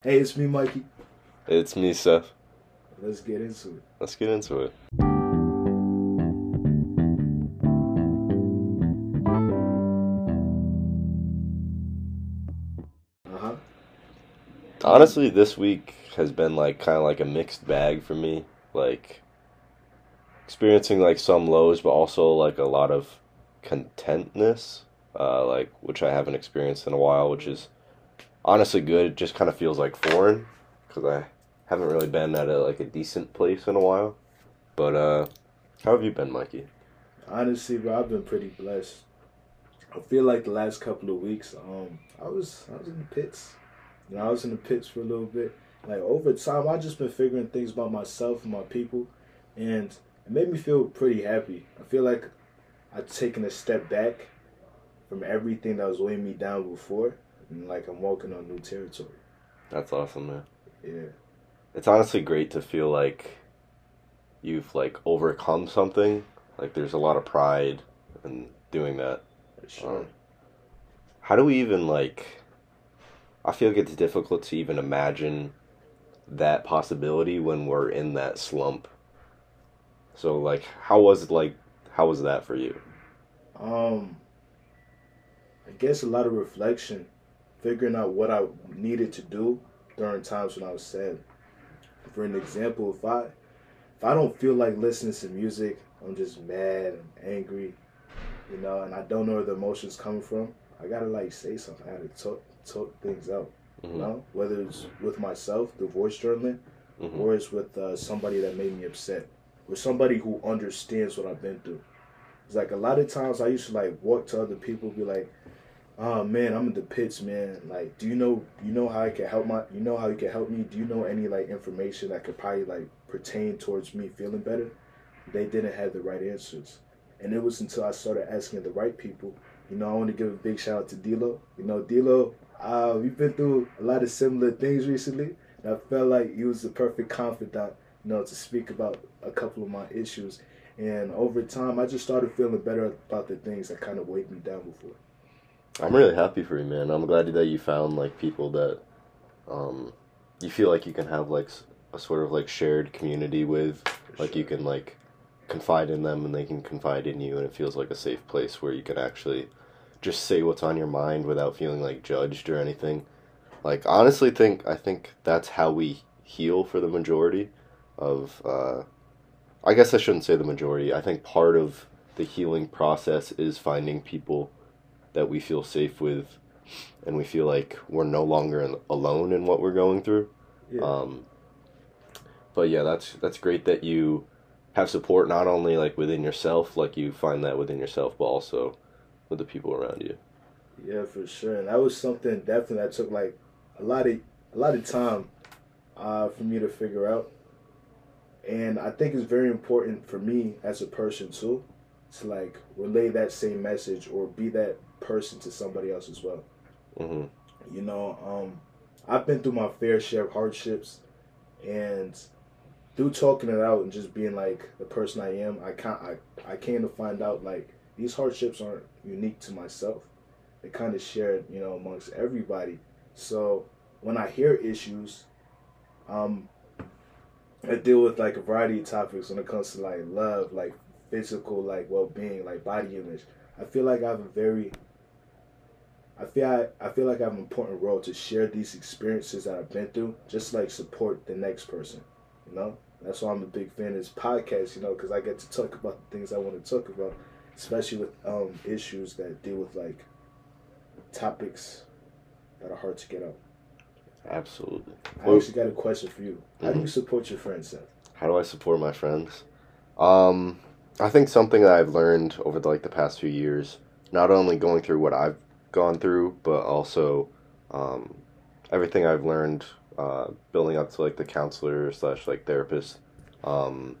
Hey, it's me, Mikey. It's me, Seth. Let's get into it. Let's get into it. Uh huh. Honestly, this week has been like kind of like a mixed bag for me. Like experiencing like some lows, but also like a lot of contentness, uh, like which I haven't experienced in a while, which is honestly good. It just kind of feels like foreign because I haven't really been at a like a decent place in a while. But uh, how have you been, Mikey? Honestly, bro, I've been pretty blessed. I feel like the last couple of weeks, um, I was I was in the pits. You know, I was in the pits for a little bit. Like over time, I just been figuring things about myself and my people, and it made me feel pretty happy. I feel like I've taken a step back from everything that was weighing me down before, and like I'm walking on new territory. That's awesome, man. Yeah. It's honestly great to feel like you've like overcome something. Like there's a lot of pride in doing that. Sure. Um, how do we even like I feel like it's difficult to even imagine that possibility when we're in that slump. So like how was it like how was that for you? Um, I guess a lot of reflection, figuring out what I needed to do during times when I was sad. For an example, if I if I don't feel like listening to music, I'm just mad and angry, you know, and I don't know where the emotions coming from. I gotta like say something. I gotta talk talk things out, you Mhm. know, whether it's with myself, the voice journaling, Mhm. or it's with uh, somebody that made me upset, or somebody who understands what I've been through. It's like a lot of times I used to like walk to other people, be like, "Oh man, I'm in the pits, man. Like, do you know, you know how I can help my, you know how you can help me? Do you know any like information that could probably like pertain towards me feeling better?" They didn't have the right answers, and it was until I started asking the right people. You know, I want to give a big shout out to D'Lo. You know, D'Lo, uh, we've been through a lot of similar things recently. And I felt like he was the perfect confidant, you know, to speak about a couple of my issues. And over time, I just started feeling better about the things that kind of weighed me down before. I'm really happy for you, man. I'm glad that you found like people that um you feel like you can have like a sort of like shared community with. Like you can like confide in them and they can confide in you and it feels like a safe place where you can actually just say what's on your mind without feeling like judged or anything. Like honestly think i think that's how we heal for the majority of uh i guess i shouldn't say the majority. I think part of the healing process is finding people that we feel safe with and we feel like we're no longer in, alone in what we're going through Yeah. um, but yeah, that's that's great that you have support not only like within yourself, like you find that within yourself, but also with the people around you. Yeah, for sure. And that was something definitely that took like a lot of a lot of time uh, for me to figure out. And I think it's very important for me as a person too to like relay that same message or be that person to somebody else as well. hmm You know, um, I've been through my fair share of hardships, and through talking it out and just being like the person I am, I can't. I, I came to find out like these hardships aren't unique to myself. They kind of shared, you know, amongst everybody. So when I hear issues, um, I deal with like a variety of topics when it comes to like love, like physical, like well being, like body image. I feel like I have a very I feel I, I feel like I have an important role to share these experiences that I've been through, just like support the next person. You know, that's why I'm a big fan of this podcast. You know, because I get to talk about the things I want to talk about, especially with um, issues that deal with like topics that are hard to get out. Absolutely. I actually got a question for you. How do you support your friends, Seth? How do I support my friends? Um, I think something that I've learned over the, like the past few years, not only going through what I've gone through, but also um, everything I've learned uh, building up to like the counselor slash like therapist um,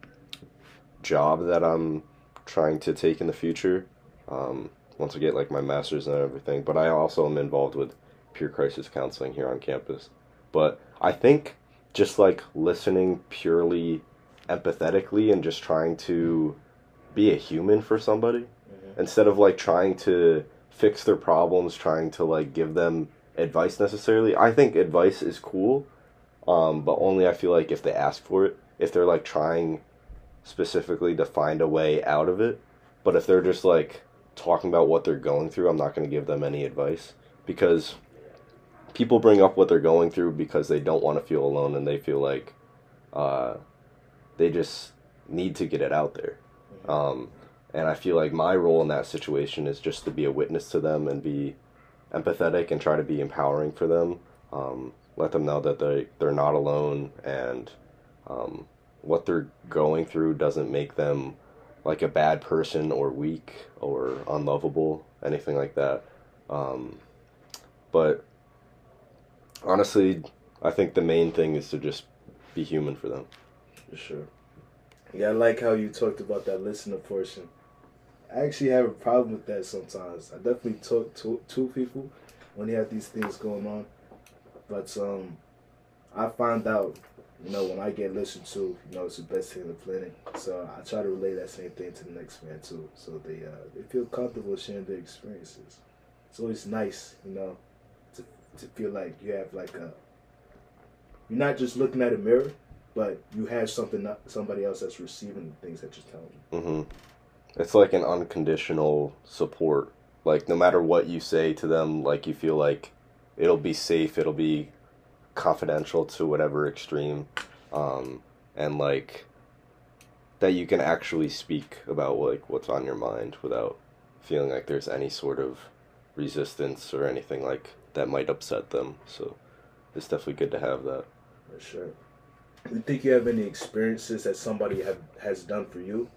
job that I'm trying to take in the future. Um, once I get like my master's and everything, but I also am involved with peer crisis counseling here on campus. But I think just like listening purely empathetically and just trying to be a human for somebody instead of like trying to fix their problems, trying to like give them advice necessarily. I think advice is cool, um, but only I feel like if they ask for it. If they're like trying specifically to find a way out of it, but if they're just like talking about what they're going through, I'm not going to give them any advice because people bring up what they're going through because they don't want to feel alone and they feel like uh, they just need to get it out there. Um, and I feel like my role in that situation is just to be a witness to them and be empathetic and try to be empowering for them. Um, let them know that they they're not alone and um, what they're going through doesn't make them like a bad person or weak or unlovable, anything like that. Um, but honestly, I think the main thing is to just be human for them. For sure. Yeah, I like how you talked about that listener portion. I actually have a problem with that sometimes. I definitely talk to to people when they have these things going on, but um, I find out, you know, when I get listened to, you know, it's the best thing on the planet. So I try to relay that same thing to the next man too, so they uh, they feel comfortable sharing their experiences. It's always nice, you know, to to feel like you have like a. You're not just looking at a mirror, but you have something, somebody else that's receiving the things that you're telling. Mm-hmm. It's like an unconditional support. Like no matter what you say to them, like you feel like it'll be safe, it'll be confidential to whatever extreme, um, and like that you can actually speak about like what's on your mind without feeling like there's any sort of resistance or anything like that might upset them. So it's definitely good to have that. For sure. Do you think you have any experiences that somebody have has done for you,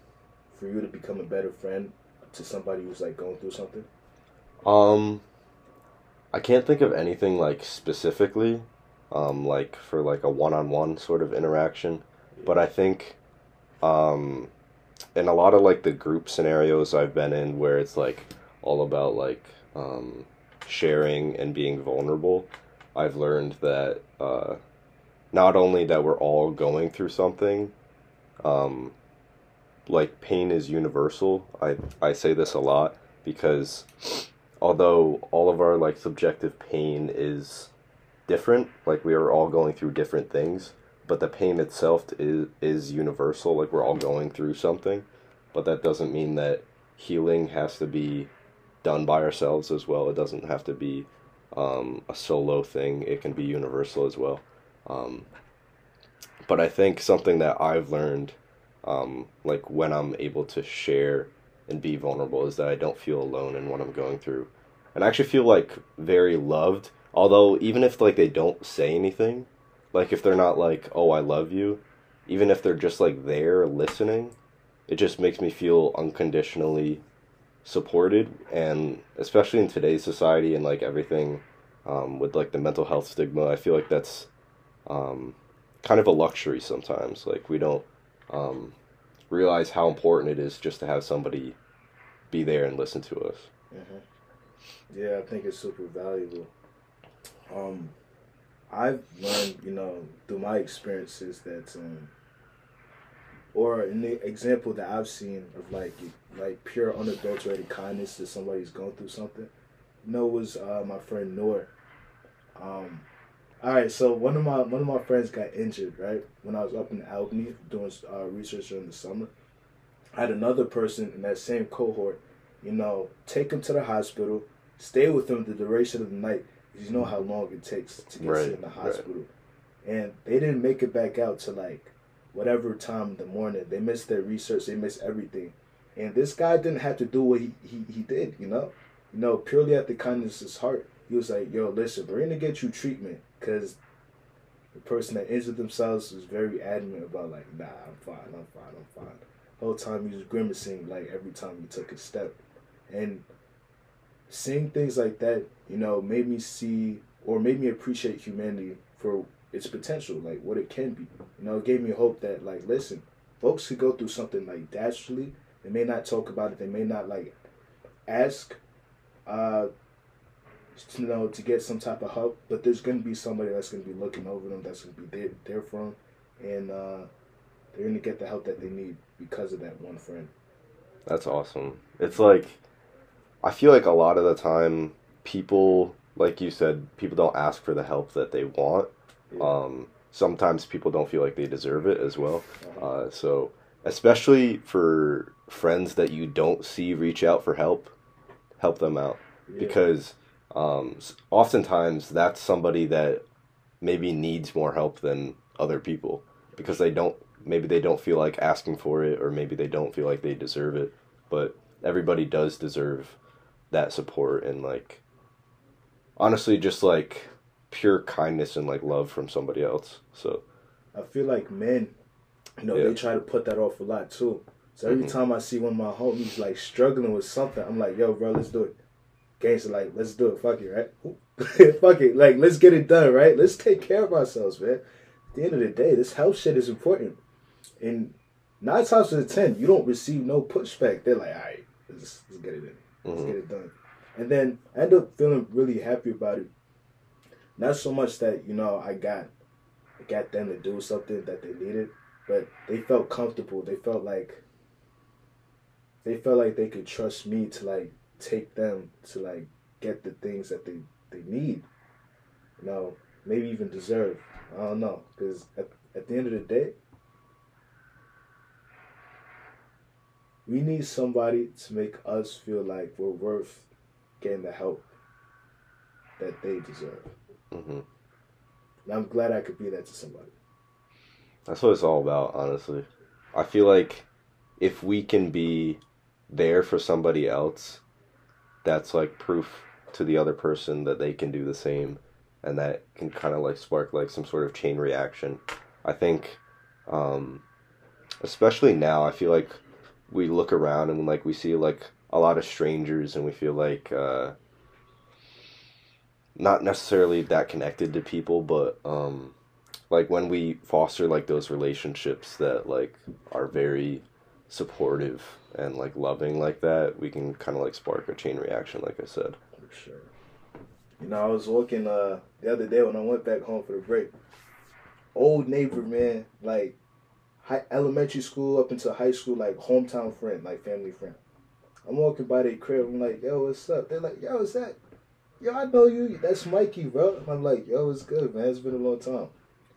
for you to become a better friend to somebody who's like going through something? Um, I can't think of anything like specifically, um, like for like a one-on-one sort of interaction, but I think, um, in a lot of like the group scenarios I've been in where it's like all about like um, sharing and being vulnerable, I've learned that uh, not only that we're all going through something, um, like pain is universal. I I say this a lot because although all of our like subjective pain is different, like we are all going through different things, but the pain itself is is universal. Like we're all going through something, but that doesn't mean that healing has to be done by ourselves as well. It doesn't have to be um, a solo thing. It can be universal as well. Um, but I think something that I've learned, um, like when I'm able to share and be vulnerable, is that I don't feel alone in what I'm going through, and I actually feel like very loved. Although even if like they don't say anything, like if they're not like, "Oh, I love you," even if they're just like there listening, it just makes me feel unconditionally supported and especially in today's society and like everything um, with like the mental health stigma i feel like that's um, kind of a luxury sometimes. Like we don't um, realize how important it is just to have somebody be there and listen to us. Mm-hmm. Yeah, I think it's super valuable. Um, I've learned, you know, through my experiences that, um, or an example that I've seen of like like pure unadulterated kindness to somebody who's going through something. You know, was uh, my friend Noor. Um, all right, so one of my one of my friends got injured right when I was up in Albany doing uh, research during the summer. I had another person in that same cohort, you know, take him to the hospital, stay with him the duration of the night you know how long it takes to get right, in the hospital, right. and they didn't make it back out to like whatever time in the morning. They missed their research, they missed everything, and this guy didn't have to do what he he, he did, you know, you know, purely at the kindness of his heart. He was like, "Yo, listen, we're gonna get you treatment." because the person that injured themselves was very adamant about like, nah, I'm fine, I'm fine, I'm fine. Whole time he was grimacing like every time he took a step, and seeing things like that, you know, made me see or made me appreciate humanity for its potential, like what it can be. You know, it gave me hope that like, listen, folks could go through something like dastardly. They may not talk about it. They may not like ask. Uh, you know, to get some type of help. But there's going to be somebody that's going to be looking over them, that's going to be there, there for them, and uh, they're going to get the help that they need because of that one friend. That's awesome. It's like, I feel like a lot of the time people like you said, people don't ask for the help that they want. Yeah. Um, sometimes people don't feel like they deserve it as well. Uh-huh. Uh, so, especially for friends that you don't see reach out for help, help them out Yeah. because um, oftentimes that's somebody that maybe needs more help than other people because they don't maybe they don't feel like asking for it or maybe they don't feel like they deserve it but everybody does deserve that support and like honestly just like pure kindness and like love from somebody else so I feel like men, you know, Yeah. they try to put that off a lot too. So every Mhm. time I see one of my homies like struggling with something, I'm like, yo, bro, let's do it. Gangster, like, let's do it. Fuck it, right? Fuck it. Like, let's get it done, right? Let's take care of ourselves, man. At the end of the day, this health shit is important. And nine times out of ten, you don't receive no pushback. They're like, all right, let's, let's get it in. Let's mhm. get it done. And then I end up feeling really happy about it. Not so much that, you know, I got I got them to do something that they needed, but they felt comfortable. They felt like they felt like they could trust me to like take them to like get the things that they they need. You know, maybe even deserve. I don't know, because at, at the end of the day, we need somebody to make us feel like we're worth getting the help that they deserve. Mhm. And I'm glad I could be that to somebody. That's what it's all about, honestly. I feel like if we can be there for somebody else, that's like proof to the other person that they can do the same and that can kind of like spark like some sort of chain reaction. I think um especially now I feel like we look around and like we see like a lot of strangers and we feel like uh not necessarily that connected to people but um like when we foster like those relationships that like are very supportive and like loving like that we can kind of like spark a chain reaction like i said For sure. You know, I was walking uh the other day when I went back home for the break. Old neighbor, man, like high, elementary school up into high school, like hometown friend, like family friend. I'm walking by their crib. I'm like, yo, what's up? They're like, yo, what's that? Yo, I know you. That's Mikey, bro. I'm like, yo, it's good, man. It's been a long time.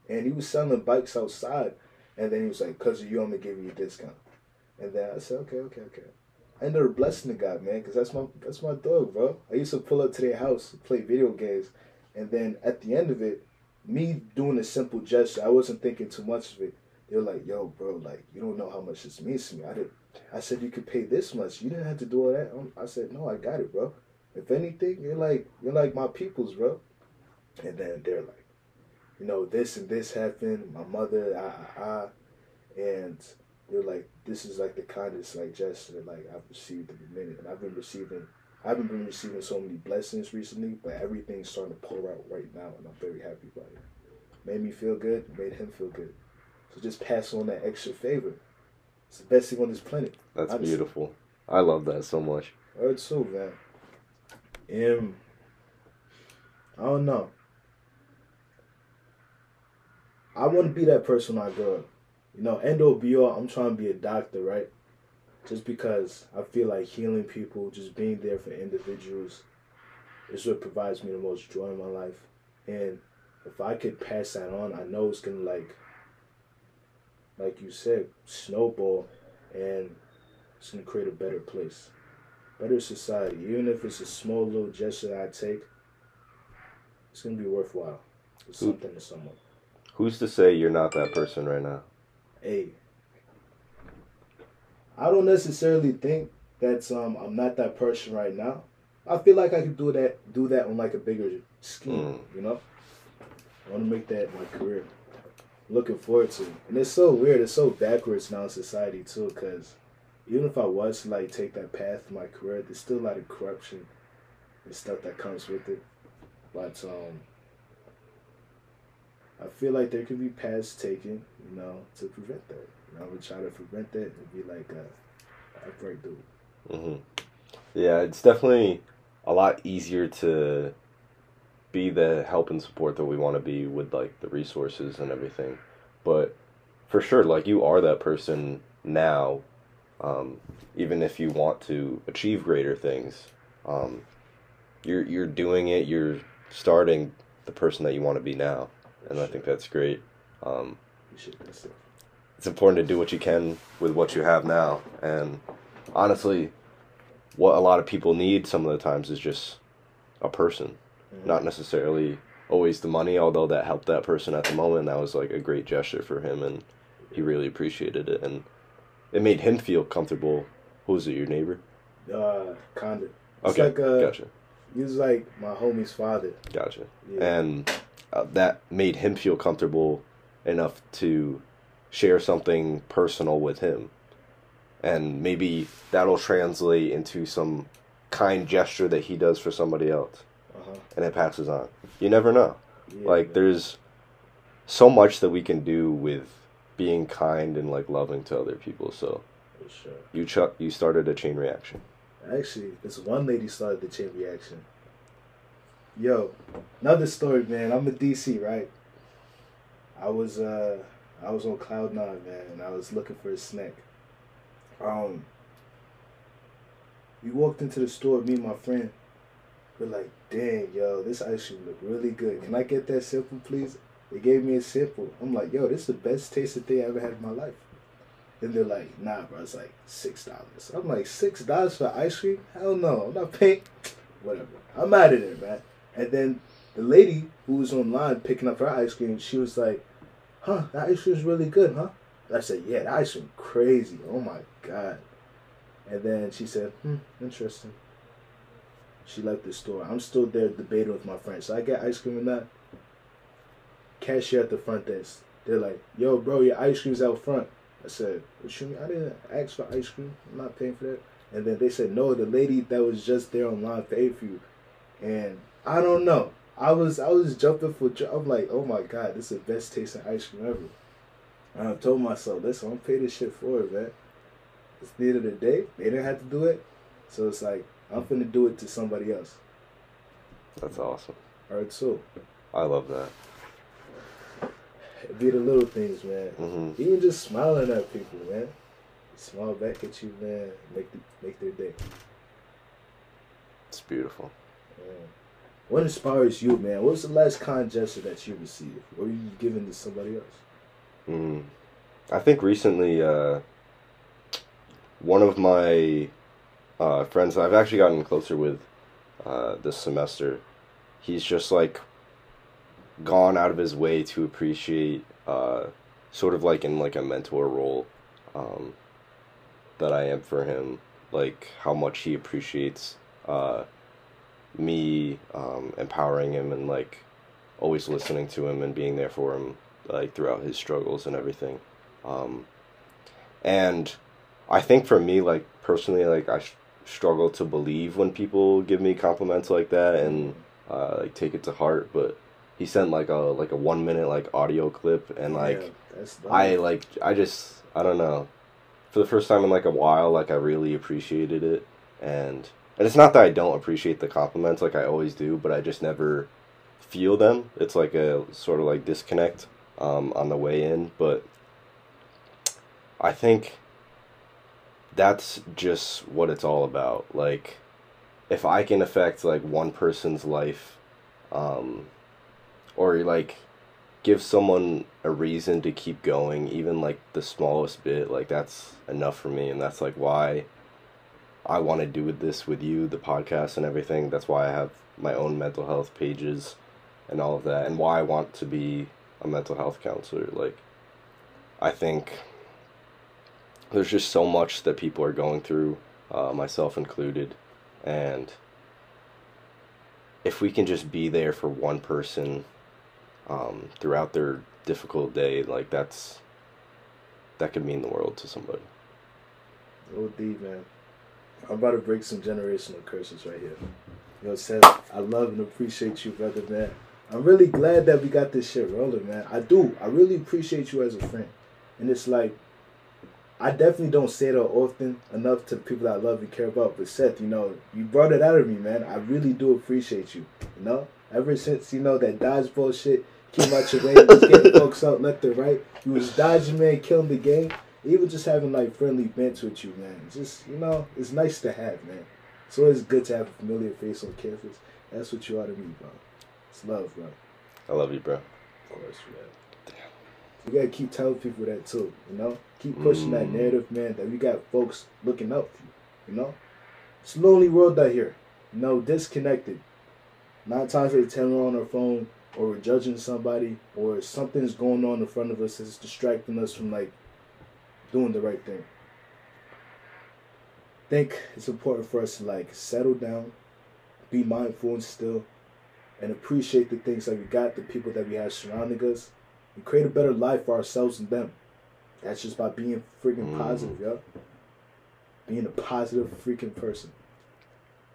And he was selling bikes outside. And then he was like, cause of you, I'm gonna give you a discount. And then I said, okay, okay, okay. I ended up blessing the guy, man, because that's my that's my dog, bro. I used to pull up to their house, play video games, and then at the end of it, me doing a simple gesture, I wasn't thinking too much of it. They were like, "Yo, bro, like you don't know how much this means to me." I did. I said you could pay this much. You didn't have to do all that. Um, I said, "No, I got it, bro. If anything, you're like you're like my peoples, bro." And then they're like, you know, this and this happened. My mother, ah, ah, ah, and they're like, this is like the kindest like gesture like I've received in a minute, and I've been receiving. I haven't been receiving so many blessings recently, but everything's starting to pour out right now, and I'm very happy about it. Made me feel good, made him feel good. So just pass on that extra favor. It's the best thing on this planet. that's Honestly. beautiful i love that so much Heard too, man. Um, I don't know. I want to be that person when I grow up. You know, end all be all, I'm trying to be a doctor, right? Just because I feel like healing people, just being there for individuals, is what provides me the most joy in my life. And if I could pass that on, I know it's gonna like, like you said, snowball, and it's gonna create a better place better society. Even if it's a small little gesture that I take, it's gonna be worthwhile. It's Who- something to someone. who's to say you're not that person right now Hey, I don't necessarily think that um I'm not that person right now. I feel like I could do that do that on like a bigger scheme. You know, I want to make that my career. Looking forward to, it. and it's so weird. It's so backwards now in society too, because even if I was to like take that path in my career, there's still a lot of corruption and stuff that comes with it. But um, I feel like there could be paths taken, you know, to prevent that. Know, I would try to prevent that and be like a, a great dude. hmm Yeah, it's definitely a lot easier to be the help and support that we want to be with like the resources and everything. But for sure, like you are that person now, um, even if you want to achieve greater things. Um, you're you're doing it. You're starting the person that you want to be now, and I think that's great. Um, You should that's it. it's important to do what you can with what you have now, and honestly, what a lot of people need some of the times is just a person, Mhm. not necessarily always the money. Although that helped that person at the moment, that was like a great gesture for him, and he really appreciated it, and it made him feel comfortable. Who was it? Your neighbor? Uh. It's Okay, like uh, gotcha, he was like my homie's father. gotcha. Yeah. and uh, that made him feel comfortable enough to share something personal with him and maybe that'll translate into some kind gesture that he does for somebody else uh-huh. and it passes on you never know Yeah, like man. there's so much that we can do with being kind and like loving to other people so sure. you ch- you started a chain reaction Actually, this one lady started the chain reaction. Yo, another story, man. I'm in DC, right? I was uh I was on cloud nine, man, and I was looking for a snack. Um we walked into the store, me and my friend. We're like, dang, yo, this ice cream look really good. Can I get that simple, please? They gave me a simple. I'm like, yo, this is the best tasting thing I ever had in my life. And they're like, nah, bro, it's like six dollars. I'm like, six dollars for ice cream? Hell no, I'm not paying. Whatever. I'm out of there, man. And then the lady who was online picking up her ice cream, she was like, huh, that ice cream's really good, huh? I said, yeah, that ice cream crazy. Oh my god. And then she said, hmm, interesting. She left the store. I'm still there debating with my friends. So I get ice cream and that. Cashier at the front desk. They're like, yo, bro, your ice cream's out front. I said, what you mean? I didn't ask for ice cream. I'm not paying for that. And then they said, no, the lady that was just there online paid for you. And I don't know. I was I was jumping for joy. I'm like, oh my god, this is the best tasting ice cream ever. And I told myself, listen, I'm paying this shit for it, man. It's the end of the day. They didn't have to do it. So it's like, I'm finna do it to somebody else. that's awesome Alright, so i love that be the little things, man. hmm Even just smiling at people, man. Smile back at you, man. Make the, make their day. it's beautiful Man. What inspires you, man? What was the last kind gesture that you received? Or you giving to somebody else? Mm. I think recently, uh, one of my uh, friends I've actually gotten closer with uh, this semester, he's just like gone out of his way to appreciate, uh, sort of like in like a mentor role, um, that I am for him. Like how much he appreciates uh, me um, empowering him and like always listening to him and being there for him like throughout his struggles and everything um, and i think for me like personally like i sh- struggle to believe when people give me compliments like that and uh, like take it to heart but he sent like a like a one minute like audio clip and like Yeah, I like I just I don't know. For the first time in like a while, like I really appreciated it, and and it's not that I don't appreciate the compliments like I always do, but I just never feel them. It's like a sort of like disconnect um, on the way in, but I think that's just what it's all about. Like, if I can affect like one person's life, um, or like give someone a reason to keep going, even like the smallest bit, like that's enough for me, and that's like why I want to do this with you, the podcast and everything. That's why I have my own mental health pages and all of that, and why I want to be a mental health counselor. Like, I think there's just so much that people are going through, uh, myself included, and if we can just be there for one person um, throughout their difficult day, like that's that could mean the world to somebody. OD, man. I'm about to break some generational curses right here. You know, said I love and appreciate you, brother, man. I'm really glad that we got this shit rolling, man. I do. I really appreciate you as a friend. And it's like, I definitely don't say that often enough to people I love and care about. But Seth, you know, you brought it out of me, man. I really do appreciate you. You know, ever since you know that dodgeball shit came out your way, just getting folks out left and right. You was dodging, man, killing the game. Even just having like friendly banter with you, man. Just you know, it's nice to have, man. It's always good to have a familiar face on campus. That's what you are to me, bro. It's love, bro. I love you, bro. Of course, yeah. Damn. You gotta keep telling people that too, you know? Keep pushing that Mm. narrative, man, that we got folks looking out for you, you know? It's a lonely world out here, you know, disconnected. Nine times out of ten we're on our phone or we're judging somebody or something's going on in front of us that's distracting us from like doing the right thing. I think it's important for us to like settle down, be mindful and still, and appreciate the things that we got, the people that we have surrounding us, and create a better life for ourselves and them. That's just by being freaking Mm. positive, yo. Being a positive freaking person.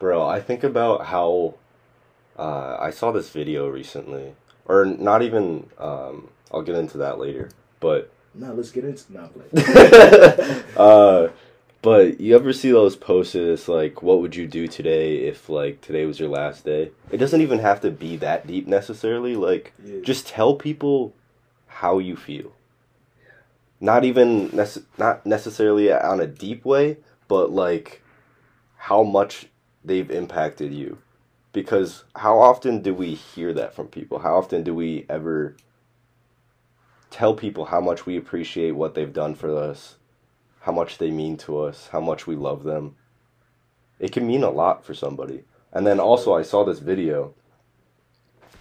Bro, I think about how uh, I saw this video recently, or not even. Um, I'll get into that later, but Now let's get into now, uh, but you ever see those posts? It's like, what would you do today if like today was your last day? It doesn't even have to be that deep necessarily. Like, yeah. just tell people how you feel. Not even nece- not necessarily on a deep way, but like how much they've impacted you. Because how often do we hear that from people? How often do we ever tell people how much we appreciate what they've done for us, how much they mean to us, how much we love them? It can mean a lot for somebody. And then also, I saw this video,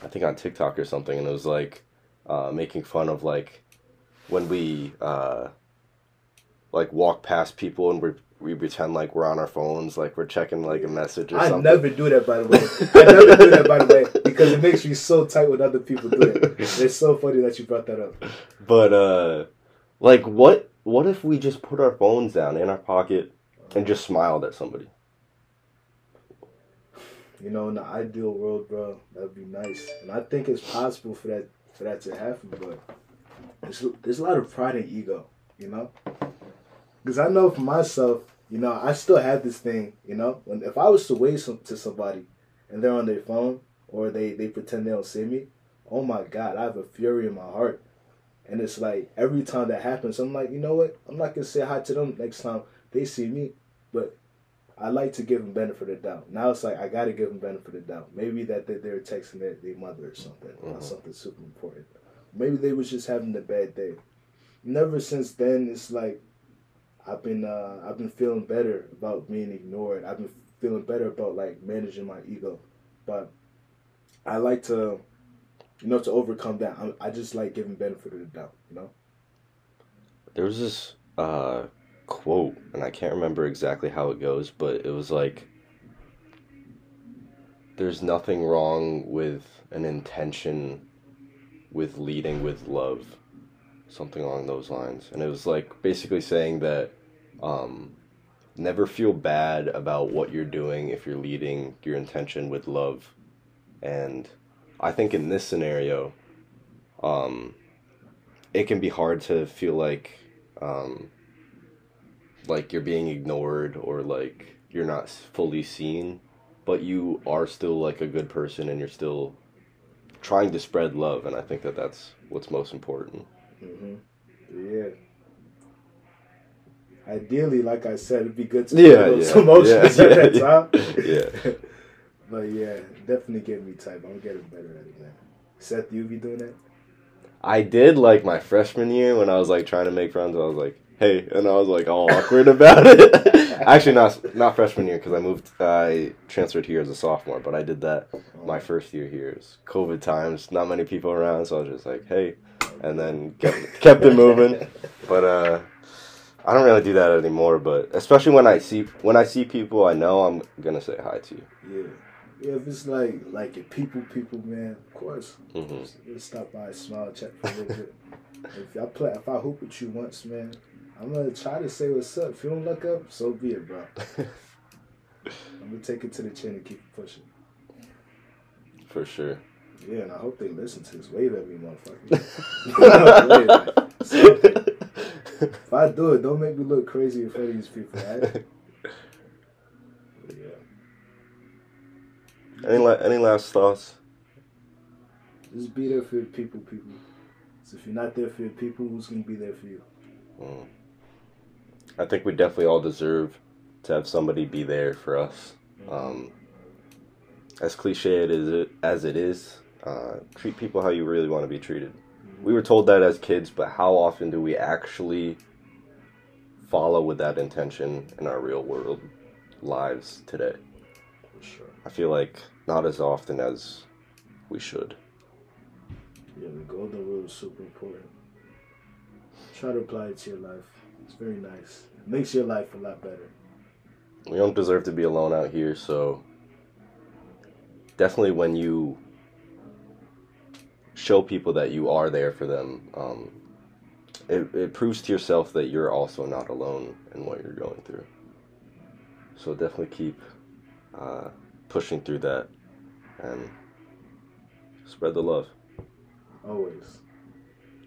I think on TikTok or something, and it was like uh, making fun of like when we uh, like walk past people and we we pretend like we're on our phones, like we're checking like a message or I something. never do that, by the way. I never do that, by the way, because it makes me so tight when other people do it. It's so funny that you brought that up. But uh like what what if we just put our phones down in our pocket and just smiled at somebody? You know, in the ideal world, bro, that'd be nice, and I think it's possible for that for that to happen. But there's there's a lot of pride and ego, you know, because I know for myself, you know, I still have this thing, you know, when if I was to wave some, to somebody and they're on their phone or they they pretend they don't see me, oh my god, I have a fury in my heart, and it's like every time that happens, I'm like, you know what, I'm not gonna say hi to them next time they see me, but I like to give them benefit of the doubt. Now it's like I gotta give them benefit of the doubt. Maybe that they, they're texting their, their mother or something, or Mhm. something super important. Maybe they was just having a bad day. Never since then, it's like I've been uh, I've been feeling better about being ignored. I've been feeling better about like managing my ego, but I like to, you know, to overcome that. I, I just like giving benefit of the doubt. You know. There was this uh quote and I can't remember exactly how it goes, but it was like there's nothing wrong with an intention with leading with love. Something along those lines. And it was like basically saying that um never feel bad about what you're doing if you're leading your intention with love. And I think in this scenario, um, it can be hard to feel like, um, like you're being ignored or like you're not fully seen, but you are still like a good person and you're still trying to spread love. And I think that that's what's most important. hmm Yeah. Ideally, like I said, it'd be good to Yeah, feel those yeah, emotions yeah, at that yeah, time. yeah. but yeah, definitely get me type. I'm getting better at it, man. Seth, you be doing that? I did like my freshman year when I was like trying to make friends. I was like, "Hey," and I was like all awkward about it. Actually, not not freshman year because I moved. I transferred here as a sophomore, but I did that my first year here. It COVID times, not many people around, so I was just like, "Hey," and then kept kept it moving. But uh, I don't really do that anymore. But especially when I see when I see people I know, I'm gonna say hi to you. Yeah. Yeah, if it's like like your people, people, man, of course. hmm Just, just stop by, smile, check for a little bit. If I play, if I hoop with you once, man, I'm gonna try to say what's up. If you don't look up, so be it, bro. I'm gonna take it to the chin and keep pushing. For sure. Yeah, and I hope they listen to this. Wave at me, motherfucker. Wave at me. Something. If I do it, don't make me look crazy in front of these people, right? Yeah. any la- any last thoughts? Just be there for your people, people. So if you're not there for your people, who's gonna be there for you? Mm. I think we definitely all deserve to have somebody be there for us. Um, as cliche it is as it is, uh, treat people how you really want to be treated. We were told that as kids, but how often do we actually follow with that intention in our real world lives today? For sure. I feel like not as often as we should. Yeah, the golden rule is super important. Try to apply it to your life. It's very nice. It makes your life a lot better. We don't deserve to be alone out here, so definitely when you show people that you are there for them, um, it, it proves to yourself that you're also not alone in what you're going through. So definitely keep uh, pushing through that and spread the love. Always.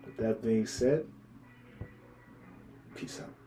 With that being said, peace out.